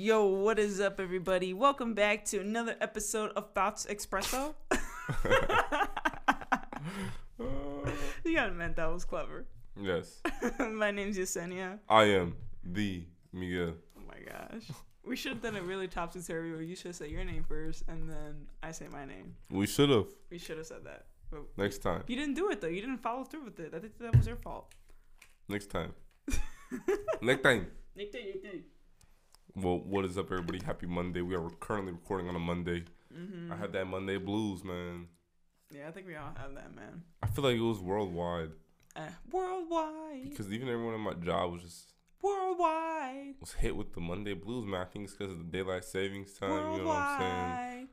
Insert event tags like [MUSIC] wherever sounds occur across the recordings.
Yo, what is up, everybody? Welcome back to another episode of Thoughts Expresso. [LAUGHS] you gotta admit that was clever. Yes, [LAUGHS] My name's Yessenia. I am the Miguel. Oh my gosh. We should have done a really topsy turvy where you should have said your name first and then I say my name. We should have We should have said that. But next time. you didn't do it though. You didn't follow through with it. I think that was your fault. Next time. [LAUGHS] next time. Nick day, Nick day. Well, what is up, everybody? Happy Monday. We are currently recording on a Monday. Mm-hmm. I had that Monday blues, man. Yeah, I think we all have that, man. I feel like it was worldwide Uh, worldwide. because even everyone in my job was just Worldwide. was hit with the Monday blues, man. I think it's because of the daylight savings time. You know what I'm saying?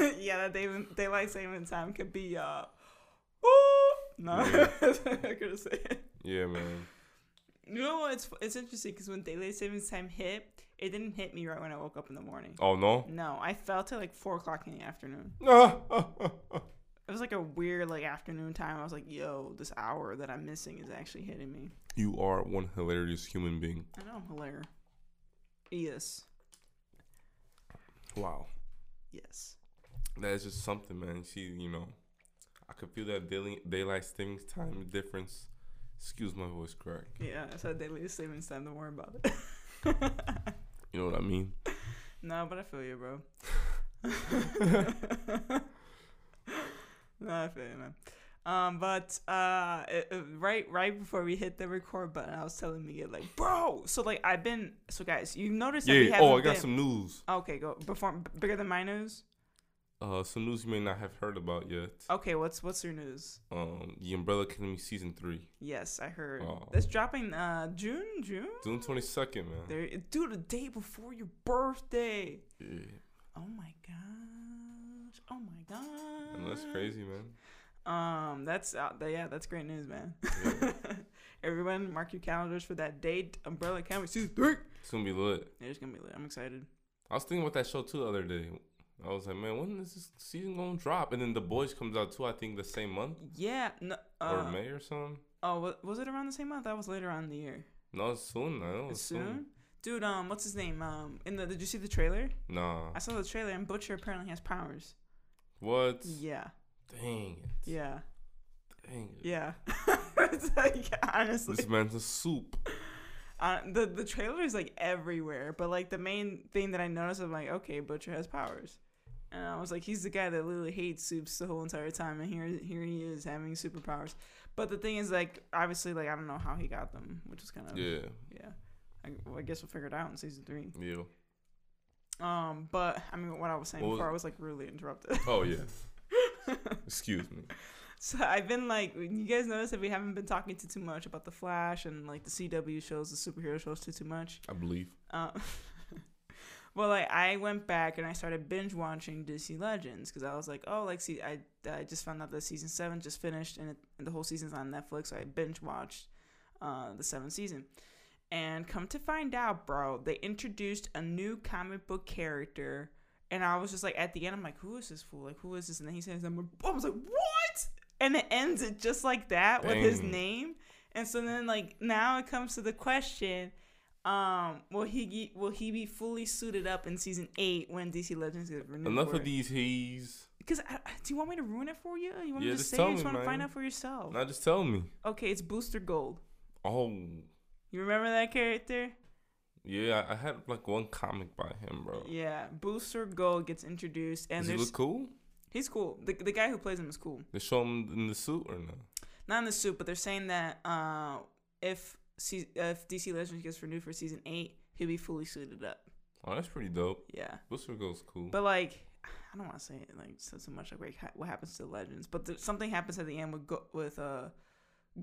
Worldwide. [LAUGHS] yeah, that day, daylight saving time could be uh. [LAUGHS] Ooh. No, Yeah. [LAUGHS] I couldn't say it. Yeah, man. You know what? It's it's interesting because when daylight savings time hit, it didn't hit me right when I woke up in the morning. Oh no. No, I felt it like four o'clock in the afternoon. [LAUGHS] It was like a weird like afternoon time. I was like, "Yo, this hour that I'm missing is actually hitting me." you are one hilarious human being. I know I'm hilarious. Yes, Wow. yes. That is just something, man. See, you know, I could feel that daily daylight savings time difference. Excuse my voice crack. Yeah, I said daylight savings time. Don't worry about it. [LAUGHS] You know what I mean? [LAUGHS] no, but I feel you, bro. [LAUGHS] no, I feel you, man. Um, but uh, it, it- right, right before we hit the record button, I was telling me like, bro. So like, I've been. So guys, you noticed that we Yeah. Oh, I got been- some news. Okay, go before bigger than my news. Uh, some news you may not have heard about yet. Okay, what's what's your news? Um, the Umbrella Academy season three, Yes, I heard. Oh. It's dropping uh June, June. June twenty second, man. There, dude, the day before your birthday. Yeah, Oh my gosh. Oh my gosh. and that's crazy, man. Um, that's uh, yeah, that's great news, man. Yeah. [LAUGHS] Everyone, mark your calendars for that date. Umbrella Academy season three. It's gonna be lit. It's gonna be lit. I'm excited. I was thinking about that show too the other day. I was like, man, when is this season gonna drop? And then The Boys comes out too. I think the same month Yeah. No. or Uh, May or something. oh, was it around the same month? That was later on in the year. No, soon. I know it's soon. Dude, um, what's his name? Um, in the did you see the trailer? No. I saw the trailer, and Butcher apparently has powers. What? Yeah. Dang it. Yeah. Dang it. Yeah. [LAUGHS] it's like honestly. This man's a soup. Uh, the the trailer is like everywhere, but like the main thing that I noticed, I'm like, okay, Butcher has powers, and I was like, he's the guy that literally hates soups the whole entire time, and here here he is having superpowers. But the thing is, like, obviously, like I don't know how he got them, which is kind of Yeah. yeah. I, well, I guess we'll figure it out in season three. Yeah. Um, but I mean, what I was saying What was- before, I was like really interrupted. Oh yeah. [LAUGHS] Excuse me. So I've been like, you guys notice that we haven't been talking too too much about the Flash and like the CW shows, the superhero shows too too much. I believe. Uh, [LAUGHS] well, like I went back and I started binge watching DC Legends because I was like, oh, like see, I I just found out that season seven just finished and, it, and the whole season's on Netflix. So I binge watched uh, the seventh season, and come to find out, bro, they introduced a new comic book character. And I was just like, at the end, I'm like, who is this fool? Like, who is this? And then he says, I'm like, I was like, what? And it ends it just like that with his name. And so then, like, now it comes to the question um, will he ge- will he be fully suited up in season eight when DC Legends gets renewed? Enough of these he's. Because do you want me to ruin it for you? You want me to just say? it? You just want to find out for yourself? Not just tell me. Okay, it's Booster Gold. Oh. You remember that character? Yeah, I I had like one comic by him, bro. Yeah, Booster Gold gets introduced, and Does he look cool? he's cool. The the guy who plays him is cool. They show him in the suit or no? Not in the suit, but they're saying that uh, if se- if DC Legends gets renewed for season eight, he'll be fully suited up. Oh, that's pretty dope. Yeah. Booster goes cool. But like, I don't want to say it like so, so much like ha- what happens to the legends, but there, something happens at the end with go- with uh,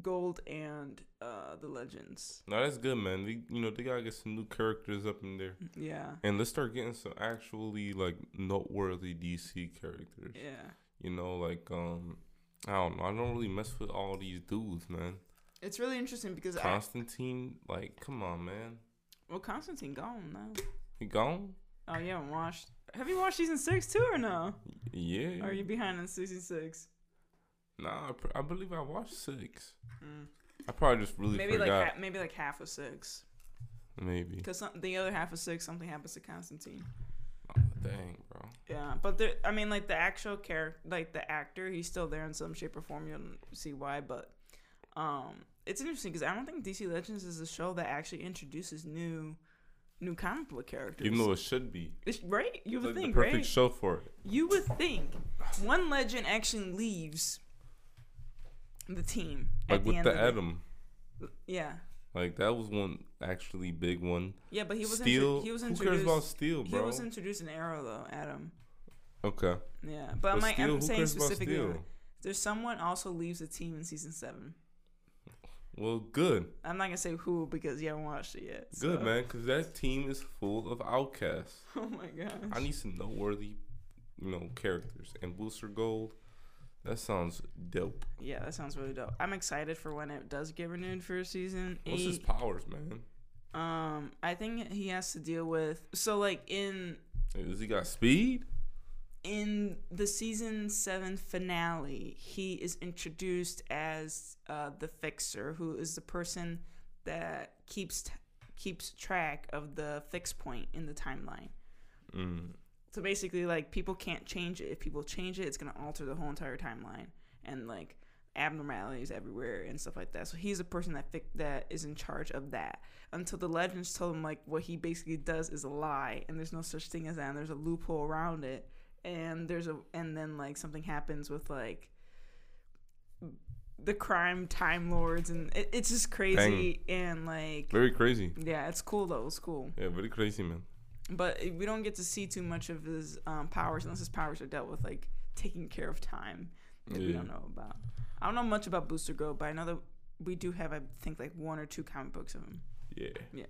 gold and uh the legends. no, that's good, man. They, you know, they gotta get some new characters up in there, Yeah, and let's start getting some actually like noteworthy DC characters. yeah. You know, like um, I don't know. I don't really mess with all these dudes, man. It's really interesting because I, Constantine, like, come on, man. well, Constantine gone now. He gone? Oh, you haven't watched. Have you watched season six too, or no? Yeah. Or are you behind on season six? Nah, I, pr- I believe I watched six. Mm. I probably just really maybe like forgot. ha- maybe like half of six. Maybe. Because the other half of six, something happens to Constantine. Oh, dang, bro. Yeah, but there, I mean, like the actual character, like the actor, he's still there in some shape or form. You don't see why, but um, it's interesting because I don't think DC Legends is a show that actually introduces new, new comic book characters. Even though it should be. It's, right? You would like think, the perfect right? show for it. You would think one legend actually leaves the team Like the with the of Atom. Yeah, Like that was one actually big one. yeah, but he was Steel. intro- he was Who cares introduced. about Steel, bro? he was introduced in Arrow though, Atom. okay. Yeah, but, I'm like Steel, I'm saying specifically. There's someone also leaves the team in season seven. Well, good. I'm not gonna say who because you haven't watched it yet. Good, man, because that team is full of outcasts. [LAUGHS] Oh my gosh. I need some noteworthy, you know, characters. And Booster Gold, that sounds dope. Yeah, that sounds really dope. I'm excited for when it does get renewed for a season What's his powers, man? Um, I think he has to deal with so like in Does he got speed? In the season seven finale, he is introduced as uh, the fixer, who is the person that keeps t- keeps track of the fix point in the timeline. Mm. So basically, like people can't change it. If people change it, it's gonna alter the whole entire timeline and like abnormalities everywhere and stuff like that. So he's a person that fi- that is in charge of that. Until the legends told him like what he basically does is a lie, and there's no such thing as that. And there's a loophole around it, and there's a and then like something happens with like the crime time lords, and it, it's just crazy and like Very crazy. yeah, it's cool though. It's cool Yeah, very crazy, man. but we don't get to see too much of his um, powers unless his powers are dealt with like taking care of time that we don't know about. I don't know much about Booster Gold, but I know that we do have I think like one or two comic books of him. Yeah. Yeah.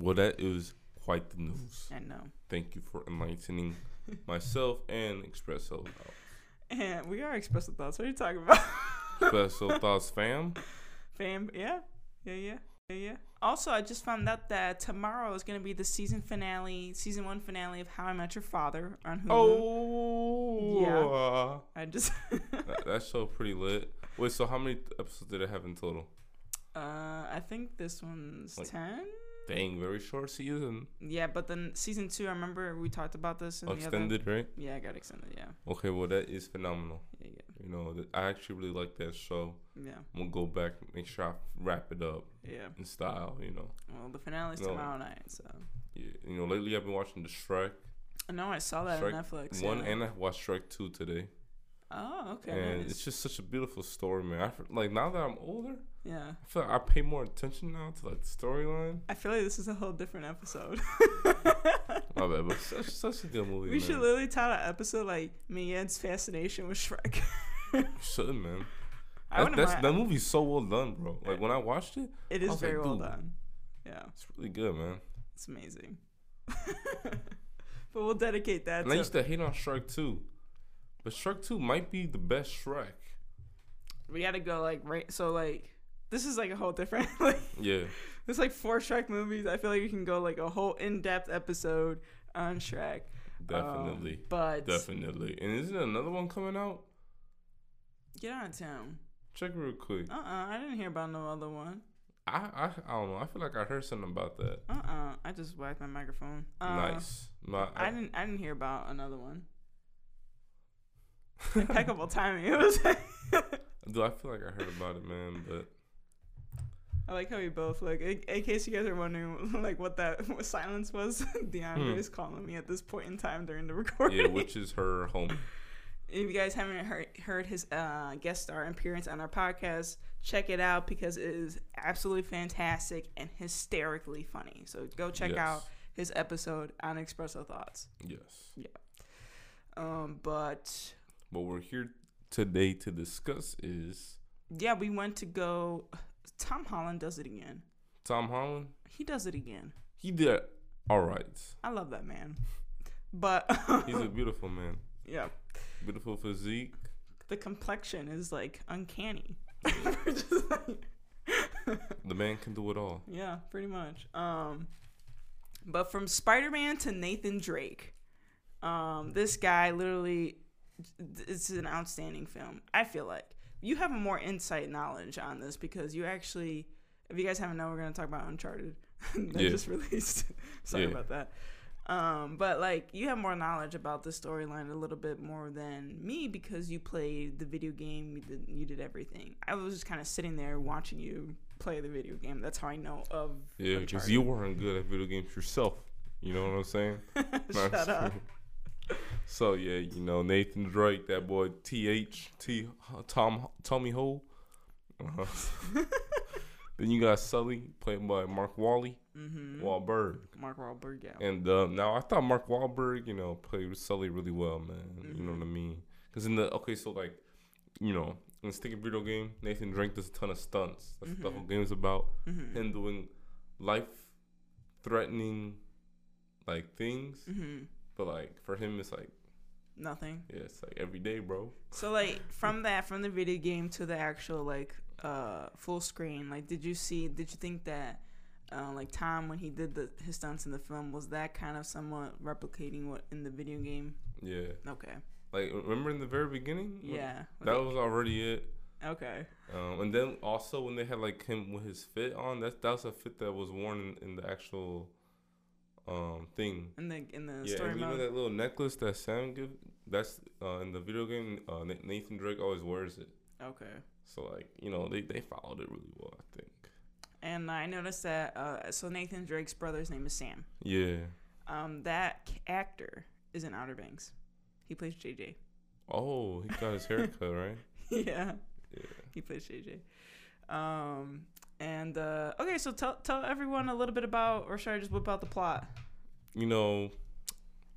Well, that is quite the news. I know. Thank you for enlightening myself and Expresso. And we are expressive thoughts. What are you talking about? Expresso [LAUGHS] thoughts, fam. Fam, yeah, yeah, yeah, yeah, yeah. Also, I just found out that tomorrow is going to be the season finale, season one finale of How I Met Your Father on Hulu. Oh. Yeah. I just, [LAUGHS] that, that show pretty lit. Wait, so how many episodes did it have in total? uh, I think this one's Like- ten. Dang, very short season. Yeah, but then season two, I remember we talked about this in Oh, the other. extended, right? Yeah, I got extended. Yeah, Okay, well that is phenomenal. yeah, yeah, You know, I actually really like that show. yeah, I'm gonna go back, make sure I wrap it up yeah. in style. You know, Well, the finale's No. tomorrow night, so. yeah, you know. Lately, I've been watching the Shrek I know I saw that Shrek on Netflix. one, yeah. and I watched Shrek two today. Oh, okay. and nice. it's just such a beautiful story, man. I like now that I'm older, yeah. I feel like I pay more attention now to like the storyline. I feel like this is a whole different episode. [LAUGHS] My bad, but such, such a good movie. we man. should literally title an episode like Mien's fascination with Shrek. should man. [LAUGHS] I That, that's, mind- that movie's so well done, bro. Like when I watched it, it is I was like, very well done. Yeah, it's really good, man. it's amazing. [LAUGHS] but we'll dedicate that And I to. used to hate on Shrek 2. But Shrek 2 might be the best Shrek. we gotta go like right. So like, this is like a whole different [LAUGHS] like. Yeah. There's like four Shrek movies. I feel like we can go like a whole in-depth episode on Shrek. Um, Definitely. but Definitely. And isn't another one coming out? get out of town. Check real quick. Uh uh I didn't hear about no other one. I, I I don't know. I feel like I heard something about that. Uh uh I just whacked my microphone. Uh, nice. My, I didn't I didn't hear about another one. Impeccable timing. [LAUGHS] It was. [LAUGHS] Dude, I feel like I heard about it, man. But I like how we both like. In, in case you guys are wondering, [LAUGHS] like what that what silence was, DeAndre Hmm. is calling me at this point in time during the recording. yeah, which is her home. if you guys haven't heard, heard his uh, guest star appearance on our podcast, check it out because it is absolutely fantastic and hysterically funny. So go check Yes. out his episode on Expresso Thoughts. Yes. Yeah. Um, but What we're here today to discuss is yeah, we went to go. Tom Holland does it again. Tom Holland. He does it again. He did all right. I love that man. But [LAUGHS] He's a beautiful man. yeah, Beautiful physique. the complexion is like uncanny. The man can do it all. Yeah, pretty much. Um, but from Spider Man to Nathan Drake, um, this guy literally, it's an outstanding film. I feel like you have more insight knowledge on this because you actually, if you guys haven't known, we're gonna talk about Uncharted. [LAUGHS] that Yeah. just released. [LAUGHS] Sorry Yeah. about that. Um, but like you have more knowledge about the storyline a little bit more than me because you played the video game. You did you did everything. I was just kind of sitting there watching you play the video game. That's how I know of. Yeah, because you weren't good at video games yourself. You know what I'm saying? [LAUGHS] Shut up. So yeah, you know Nathan Drake, that boy T H T Tom Tommy Hole. Uh-huh. [LAUGHS] then you got Sully, played by Mark Wally Mm-hmm. Wahlberg. Mark Wahlberg, yeah. And uh, now I thought Mark Wahlberg, you know, played Sully really well, man. You know what I mean? Because in the okay, so like, you know, in the sticky video game, Nathan Drake does a ton of stunts. That's what the whole game is about. Mm-hmm. Him doing life-threatening, like things. But like for him, it's like Nothing. yeah, it's like every day, bro. So like from that, from the video game to the actual like uh full screen, like did you see? Did you think that? Uh, like Tom, when he did the his stunts in the film, was that kind of somewhat replicating what in the video game? Yeah, Okay, like remember in the very beginning? yeah, that was already it. okay. Um, and then also when they had like him with his fit on, that's that was a fit that was worn in, in the actual um thing. In the in the Yeah, story and you know that little necklace that Sam give? That's uh, in the video game. Uh, Nathan Drake always wears it. okay. So like you know they they followed it really well. I think. And I noticed that uh, so Nathan Drake's brother's name is Sam. Yeah. Um, that c- actor is in Outer Banks. He plays JJ. Oh, he got his haircut right. [LAUGHS] yeah. Yeah. He plays JJ. Um, and uh, okay, so tell tell everyone a little bit about, or should I just whip out the plot? You know,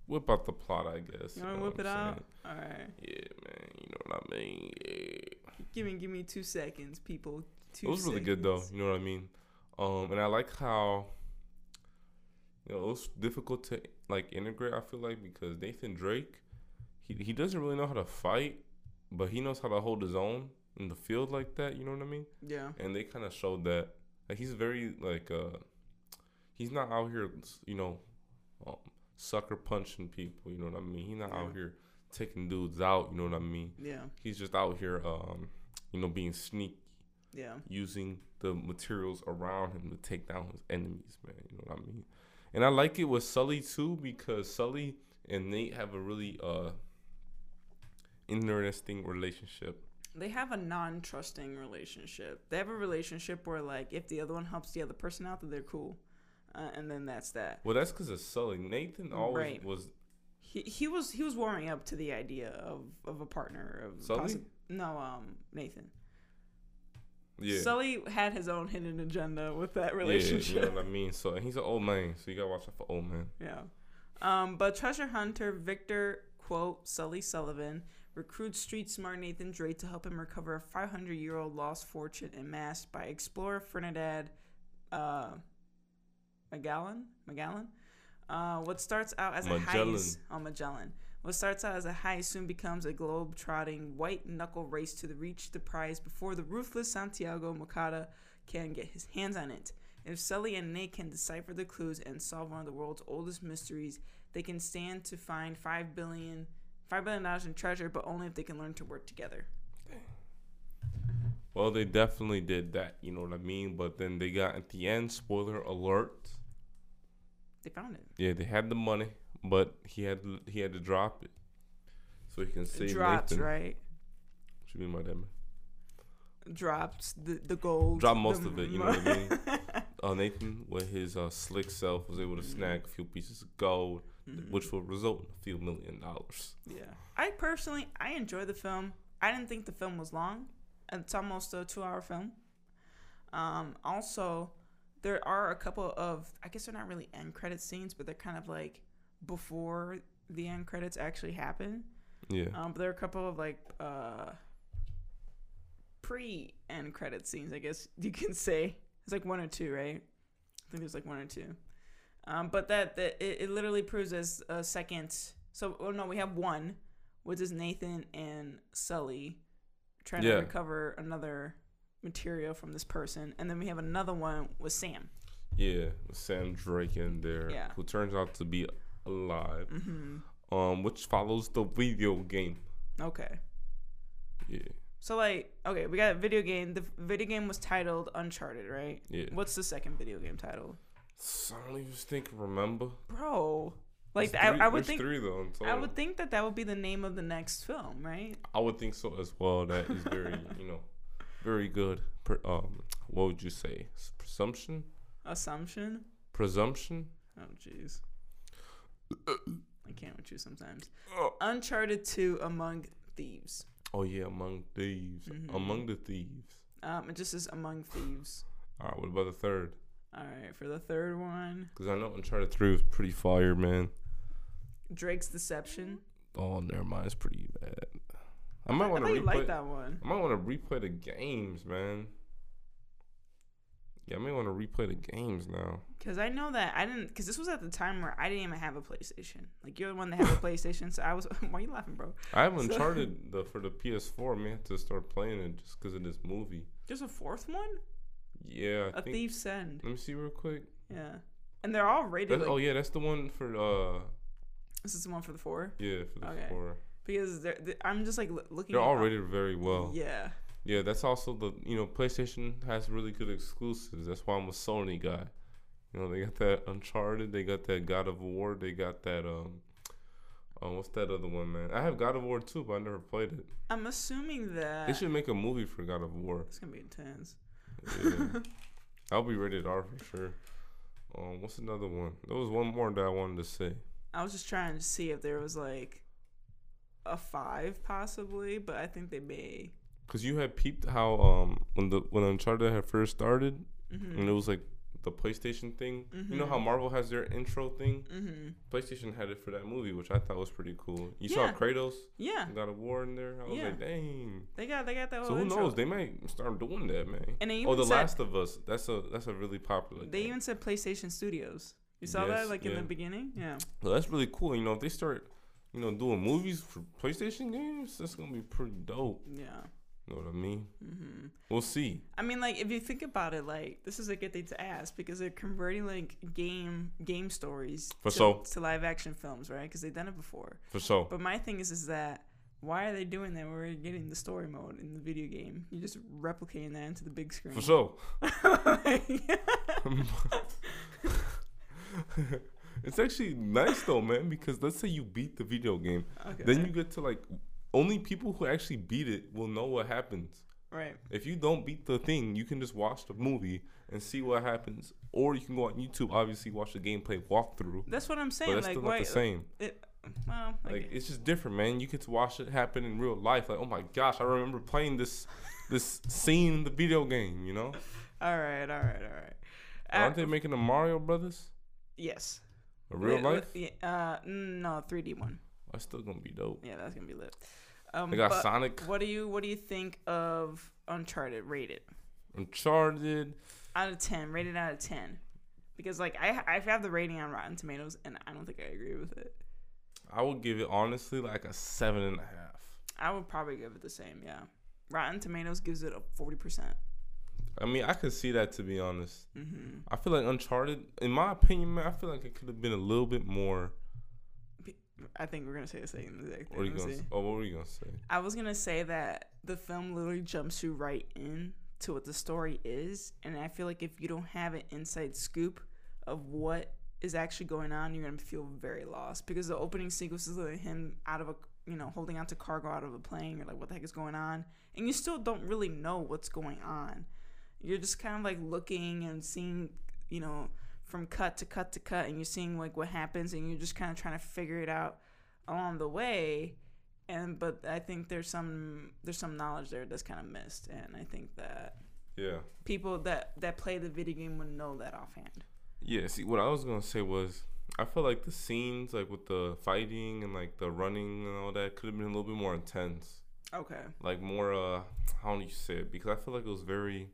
whip out the plot. I guess. You know want to whip it out? All right. Yeah, man. You know what I mean. Yeah. Give me give me two seconds, people. Two it was really good though. You know what I mean? Um, and I like how you know it was difficult to like integrate. I feel like because Nathan Drake, he he doesn't really know how to fight, but he knows how to hold his own in the field like that. You know what I mean? Yeah. And they kind of showed that. Like he's very like uh, he's not out here, you know, um, sucker punching people. You know what I mean? He's not out here taking dudes out. You know what I mean? Yeah. He's just out here, um, you know, being sneaky Yeah. using the materials around him to take down his enemies, man. You know what I mean? And I like it with Sully too because Sully and Nate have a really uh interesting relationship. They have a non-trusting relationship. They have a relationship where, like, if the other one helps the other person out, then they're cool, uh, and then that's that. Well, that's because of Sully. Nathan always Right. was. He, he was he was warming up to the idea of, of a partner of Sully? possi- no um Nathan Yeah. Sully had his own hidden agenda with that Yeah, relationship you know what I [LAUGHS] mean. So and he's an old man, so you gotta watch out for old man. Yeah. Um, but treasure hunter Victor, quote, Sully Sullivan, recruits street smart Nathan Drake to help him recover a 500 year old lost fortune amassed by explorer Fernandad uh, Magellan? Magellan? Uh, what starts out as Magellan. a heist. Oh, Magellan. What starts out as a heist soon becomes a globe trotting white knuckle race to the reach the prize before the ruthless Santiago Moncada can get his hands on it. If Sully and Nate can decipher the clues and solve one of the world's oldest mysteries, they can stand to find five billion five billion dollars in treasure, but only if they can learn to work together. Well, they definitely did that. You know what I mean. But then they got at the end. Spoiler alert. They found it. Yeah, they had the money, but he had to, he had to drop it so he can save dropped, Nathan. right? What you mean by that, man? Dropped the the gold. Drop most of it, you know what I mean? [LAUGHS] Uh, Nathan, with his uh, slick self, was able to snag a few pieces of gold, Mhm. which will result in a few million dollars. Yeah. I personally I enjoy the film. I didn't think the film was long. It's almost a two hour film. Um, also, there are a couple of I guess they're not really end credit scenes, but they're kind of like before the end credits actually happen. Yeah. Um, but there are a couple of like uh pre end credit scenes, I guess you can say. It's like one or two, right? I think there's like one or two. Um, but that, that it, it literally proves as a second. So, oh no, we have one, which is Nathan and Sully trying Yeah. to recover another material from this person, and then we have another one with Sam. Yeah, Sam Drake in there, Yeah. who turns out to be alive, hmm um, which follows the video game. Okay. Yeah, So like, okay, we got a video game. The video game was titled Uncharted, right? yeah. What's the second video game title? So I don't even think remember. bro. Like There's I, three- I would think three though. I would think that that would be the name of the next film, right? I would think so as well. That is very, [LAUGHS] you know, very good. Per, um, what would you say? Presumption, Assumption. presumption. Oh jeez. I can't with you sometimes. Uncharted 2 Among Thieves. oh yeah, among thieves, Mhm. among the thieves. Um, it just says Among Thieves. All right, what about the third? All right, for the third one, Because I know Uncharted three was pretty fire, man. Drake's Deception. Oh, never mind, it's pretty bad. I might want to replay. liked that one. I might want to replay the games, man. Yeah, I may want to replay the games now. Cause I know that I didn't. Cause this was at the time where I didn't even have a PlayStation. Like you're the one that had a [LAUGHS] PlayStation, so I was. [LAUGHS] Why are you laughing, bro? I have So- Uncharted the, for the PS4. I may have to start playing it just because of this movie. There's a fourth one. Yeah, I A think. Thief's End. Let me see real quick. Yeah, and they're all rated. Like, oh yeah, that's the one for uh This is the one for the four. yeah for the Okay. four. Because they're, they I'm just like looking. They're all rated very well. Yeah. Yeah, that's also the you know PlayStation has really good exclusives. That's why I'm a Sony guy. You know they got that Uncharted, they got that God of War, they got that um, um what's that other one, man? I have God of War too, but I never played it. I'm assuming that They should make a movie for God of War. it's gonna be intense. Yeah. I'll be rated R for sure. Um, what's another one? There was one more that I wanted to say. I was just trying to see if there was like a five possibly, but I think they may. Cause you had peeped how um when the when Uncharted had first started Mm-hmm. and it was like the PlayStation thing. You know how Mhm. Marvel has their intro thing. mm-hmm. PlayStation had it for that movie, which I thought was pretty cool. You Yeah. saw Kratos, Yeah, God of War in there. I was Yeah. like, dang. they got they got that. So who intro. knows? They might start doing that, man. And they Oh, The said Last of Us. That's a that's a really popular. they game. even said PlayStation Studios. You saw Yes, that like in the beginning. Yeah. Well, that's really cool. You know, if they start, you know, doing movies for PlayStation games, that's gonna be pretty dope. Yeah. Know what I mean? hmm We'll see. I mean, like if you think about it, like this is a good thing to ask because they're converting like game game stories For to, so. to live action films, right? Because they've done it before. For so. But my thing is, is that why are they doing that? We're getting the story mode in the video game. You're just replicating that into the big screen. For so. [LAUGHS] [LAUGHS] [LAUGHS] it's actually nice though, man, because let's say you beat the video game, okay. then you get to like only people who actually beat it will know what happens. right. If you don't beat the thing, you can just watch the movie and see what happens, or you can go on YouTube, obviously watch the gameplay walkthrough. That's what I'm saying. But that's like, still why? not the same. It, well, like, Like it's just different, man. You get to watch it happen in real life. Like, oh my gosh, I remember playing this this scene in the video game. You know? all right, all right, all right. Aren't Uh, they making a Mario Brothers? yes. A real Li- life? li- Uh, no, 3D one. That's still gonna be dope. Yeah, that's gonna be lit. Um, They got Sonic, What do you What do you think of Uncharted rated Uncharted. out of ten? Rated out of ten, because like I I have the rating on Rotten Tomatoes and I don't think I agree with it. I would give it honestly like a seven and a half. I would probably give it the same. Yeah, Rotten Tomatoes gives it a forty percent. I mean, I could see that to be honest. Mm-hmm. I feel like Uncharted, in my opinion, man, I feel like it could have been a little bit more. I think we're gonna say the same exact thing. What are you gonna? see. s- Oh, what were you gonna say? I was gonna say that the film literally jumps you right in to what the story is, and I feel like if you don't have an inside scoop of what is actually going on, you're gonna feel very lost because the opening sequence is like him out of a you know holding onto cargo out of a plane. You're like, what the heck is going on? And you still don't really know what's going on. You're just kind of like looking and seeing, you know, from cut to cut to cut, and you're seeing like what happens, and you're just kind of trying to figure it out along the way and but I think there's some there's some knowledge there that's kind of missed, and I think that Yeah. people that that play the video game would know that offhand. Yeah, see, what I was gonna say was, I feel like the scenes, like with the fighting and like the running and all that, could have been a little bit more intense. Okay. Like more, uh, how do you say it? Because I feel like it was very,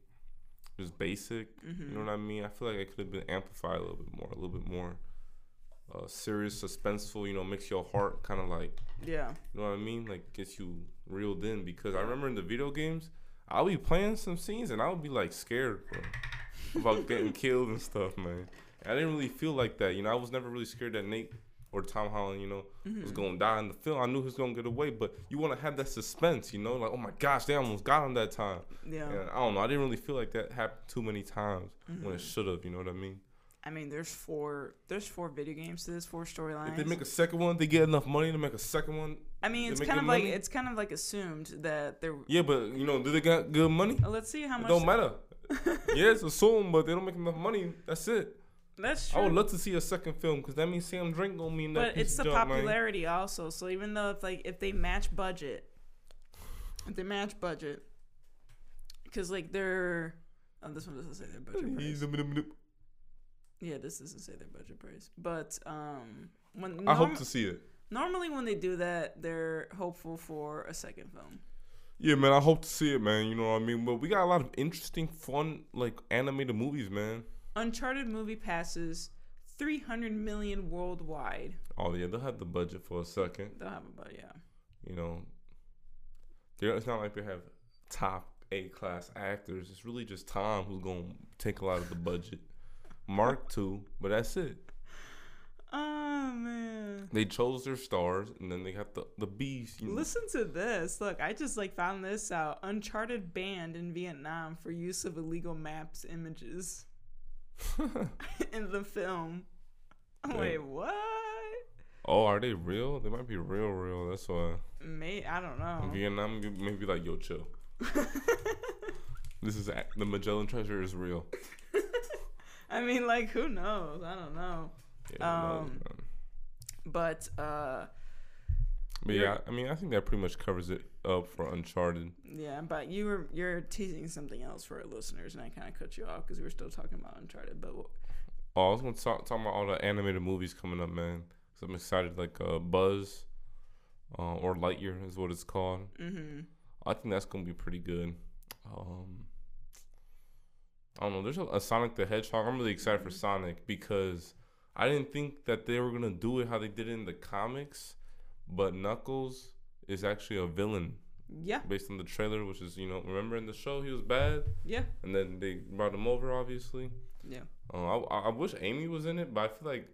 just basic. Mm-hmm. You know what I mean? I feel like it could have been amplified a little bit more, a little bit more, uh, serious, suspenseful. You know, makes your heart kind of like, Yeah. you know what I mean? Like gets you reeled in. Because I remember in the video games, I'll be playing some scenes and I would be like scared, bro about getting [LAUGHS] killed and stuff, man. I didn't really feel like that. You know, I was never really scared that Nate or Tom Holland, you know, Mm-hmm. was gonna die in the film. I knew he was gonna get away, but you want to have that suspense, you know, like oh my gosh, they almost got him that time. Yeah. And I don't know. I didn't really feel like that happened too many times when Mm-hmm. it should have. You know what I mean? I mean, there's four. There's four video games to this, four storylines. If they make a second one, they get enough money to make a second one. I mean, it's kind of like money? it's kind of like assumed that they're. Yeah, but you know, do they got good money? Let's see how It much. don't matter. [LAUGHS] yeah, it's assumed, but they don't make enough money. That's it. That's I would love to see a second film because that means Sam Drake gonna be in that But piece it's of the popularity also. So even though if like if they match budget, if they match budget, because like they're oh this one doesn't say their budget price. Yeah, this doesn't say their budget price. But um, when I hope to see it. normally when they do that, they're hopeful for a second film. Yeah, man, I hope to see it, man. You know what I mean? But we got a lot of interesting, fun, like animated movies, man. Uncharted movie passes 300 million worldwide. Oh yeah, they'll have the budget for a second. They'll have a budget, yeah. You know, it's not like they have top A class actors. It's really just Tom who's gonna take a lot of the budget. Mark too, but that's it. Oh man. They chose their stars, and then they got the the beast. You know. Listen to this. Look, I just like found this out. Uncharted banned in Vietnam for use of illegal maps images [LAUGHS] in the film. I'm like, what? oh, are they real? They might be real, real. That's why. May I don't know. Vietnam maybe like yo chill. [LAUGHS] this is the Magellan Treasure is real. [LAUGHS] I mean, like, who knows? I don't know. Yeah, Um, man. But uh, but you're- yeah, I mean, I think that pretty much covers it up for Uncharted. yeah, but you were you're teasing something else for our listeners, and I kind of cut you off because we were still talking about Uncharted. But what- Oh, I was gonna talk, talk about all the animated movies coming up, man. So I'm excited, like uh, Buzz, uh, or Lightyear is what it's called. mhm. I think that's gonna be pretty good. Um, I don't know. There's a, a Sonic the Hedgehog. I'm really excited for Sonic because I didn't think that they were gonna do it how they did it in the comics, but Knuckles is actually a villain yeah, based on the trailer, which is you know remember in the show he was bad, yeah, and then they brought him over obviously. yeah. Uh, I, I wish Amy was in it, but I feel like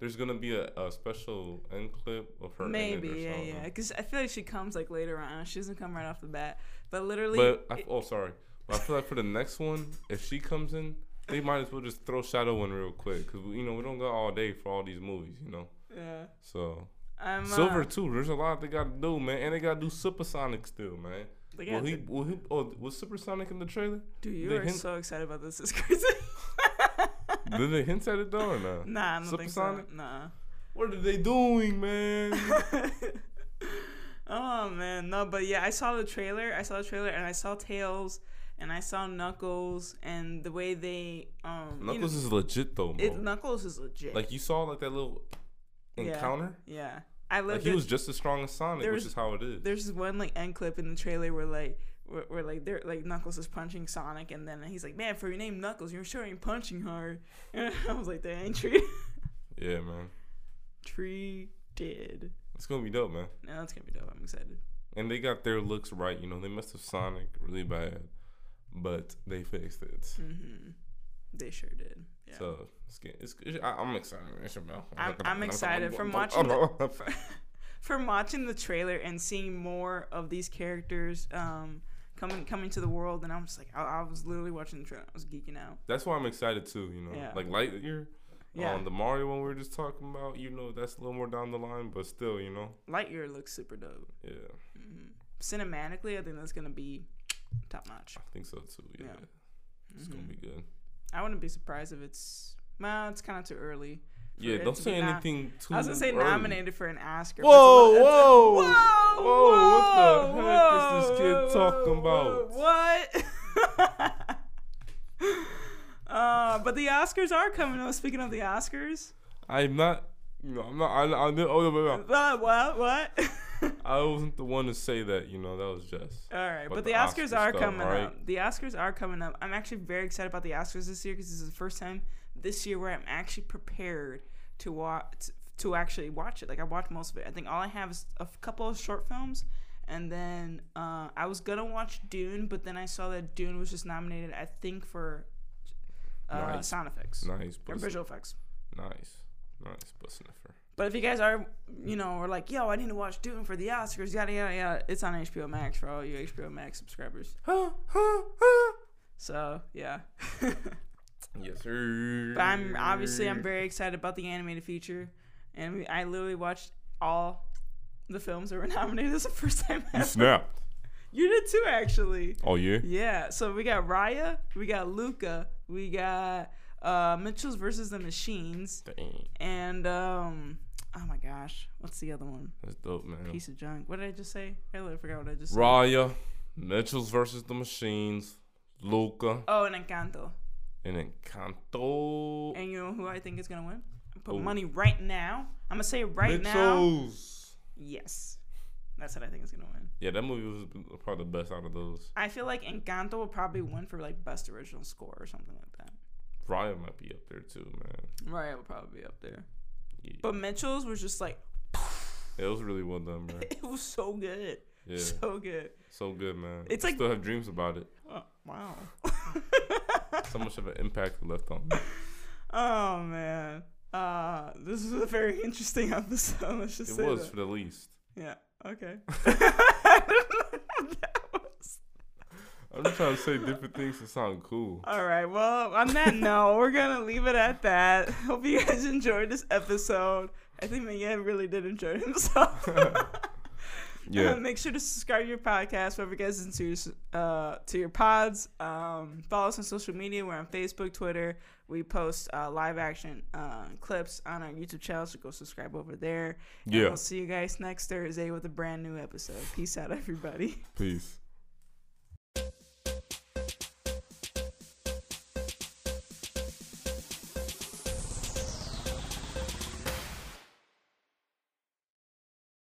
there's gonna be a, a special end clip of her. Maybe, in it or yeah, something. yeah. Because I feel like she comes like later on. She doesn't come right off the bat. But literally, But I, it- oh, sorry. But I feel like for the next one, if she comes in, they might as well just throw Shadow in real quick because you know we don't got all day for all these movies, you know. yeah. So I'm Silver uh, too. There's a lot they got to do, man, and they got to do Supersonic still, man. Will he? Will he? Oh, was Supersonic in the trailer? dude, you they are hint- so excited about this. It's crazy. [LAUGHS] Did they hint at it though or not? nah, I don't think so. Nah. What are they doing, man? [LAUGHS] oh man, no, but yeah, I saw the trailer. I saw the trailer, and I saw Tails, and I saw Knuckles, and the way they um you know, Knuckles is legit though, it, Knuckles is legit. Like you saw like that little Yeah. encounter. yeah, I Like he was just as strong as Sonic, which is how it is. There's this one like end clip in the trailer where like where, where like they're like Knuckles is punching Sonic and then he's like, Man, for your name Knuckles, you're sure ain't punching hard. [LAUGHS] And I was like, They ain't treated [LAUGHS] Yeah, man. treated. It's gonna be dope, man. No, that's gonna be dope. I'm excited. And they got their looks right. You know, they messed up Sonic really bad, but they fixed it. hmm They sure did. Yeah. So it's, it's, it's I, I'm excited. I'm- I'm excited from watching the- [LAUGHS] [LAUGHS] From watching the trailer and seeing more of these characters um coming coming to the world and I'm just like I, I was literally watching the trailer. I was geeking out. That's why I'm excited too. You know, Yeah. like Lightyear. Yeah. Um, the Mario one we were just talking about. You know, that's a little more down the line, but still, you know, Lightyear looks super dope. yeah, hmm Cinematically, I think that's gonna be top notch. I think so too. Yeah, Yeah. it's gonna Mhm. be good. I wouldn't be surprised if it's well, it's kind of too early. Yeah, don't say anything too. I was gonna say early. nominated for an Oscar. Whoa, whoa, little- it's a- whoa, what the heck is this kid talking about? What? [LAUGHS] uh, but the Oscars are coming up. Speaking of the Oscars, I'm not. Know, I'm not. I, I, oh, no, no, no. what? What? What? [LAUGHS] I wasn't the one to say that. You know, that was Jess. All right, but, But the the Oscars Oscar are stuff, coming right? up. The Oscars are coming up. I'm actually very excited about the Oscars this year because this is the first time this year where I'm actually prepared to watch to actually watch it. Like I watched most of it. I think all I have is a couple of short films, and then uh, I was gonna watch Dune, but then I saw that Dune was just nominated. I think for uh, Nice. sound effects Nice, or visual effects. nice, nice, but sniffer. But if you guys are, you know, are like, yo, I need to watch Dune for the Oscars, yada yada yada, it's on HBO Max for all you HBO Max subscribers. [GASPS] So yeah. [LAUGHS] Yes, sir. But I'm obviously I'm very excited about the animated feature, and we, I literally watched all the films that were [LAUGHS] nominated. This is the first time You ever. snapped. [LAUGHS] You did too, actually. Oh yeah. Yeah. So we got Raya, we got Luca, we got uh, Mitchell's versus the Machines, Dang, and um, oh my gosh, what's the other one? that's dope, man. Piece of junk. What did I just say? I literally forgot what I just said. Raya, Mitchell's versus the Machines, Luca, Oh, and Encanto. and Encanto. And you know who I think is gonna win? Put money right now. I'm gonna say it right now. Mitchell's. Yes, that's what I think is gonna win. Yeah, that movie was probably the best out of those. I feel like Encanto will probably win for like best original score or something like that. Raya might be up there too, man. Raya will probably be up there. Yeah. But Mitchell's was just like it was really well done, man. [LAUGHS] it was so good, Yeah, so good. so good, man. It's I like- still have dreams about it. Oh, wow. So much of an impact left on me. [LAUGHS] oh man. Uh, this is a very interesting [LAUGHS] episode. Let's just It say was that. for the least. Yeah. Okay. I'm just trying to say different things to sound cool. All right. Well, on that [LAUGHS] note, we're gonna leave it at that. [LAUGHS] Hope you guys enjoyed this episode. I think Miguel really did enjoy [LAUGHS] himself. Yeah. make sure to subscribe to your podcast, wherever gets into your, uh, to your pods. Um, follow us on social media. We're on Facebook, Twitter. We post uh, live action uh, clips on our YouTube channel, so go subscribe over there. And Yeah. We'll see you guys next Thursday with a brand new episode. Peace out, everybody. Peace.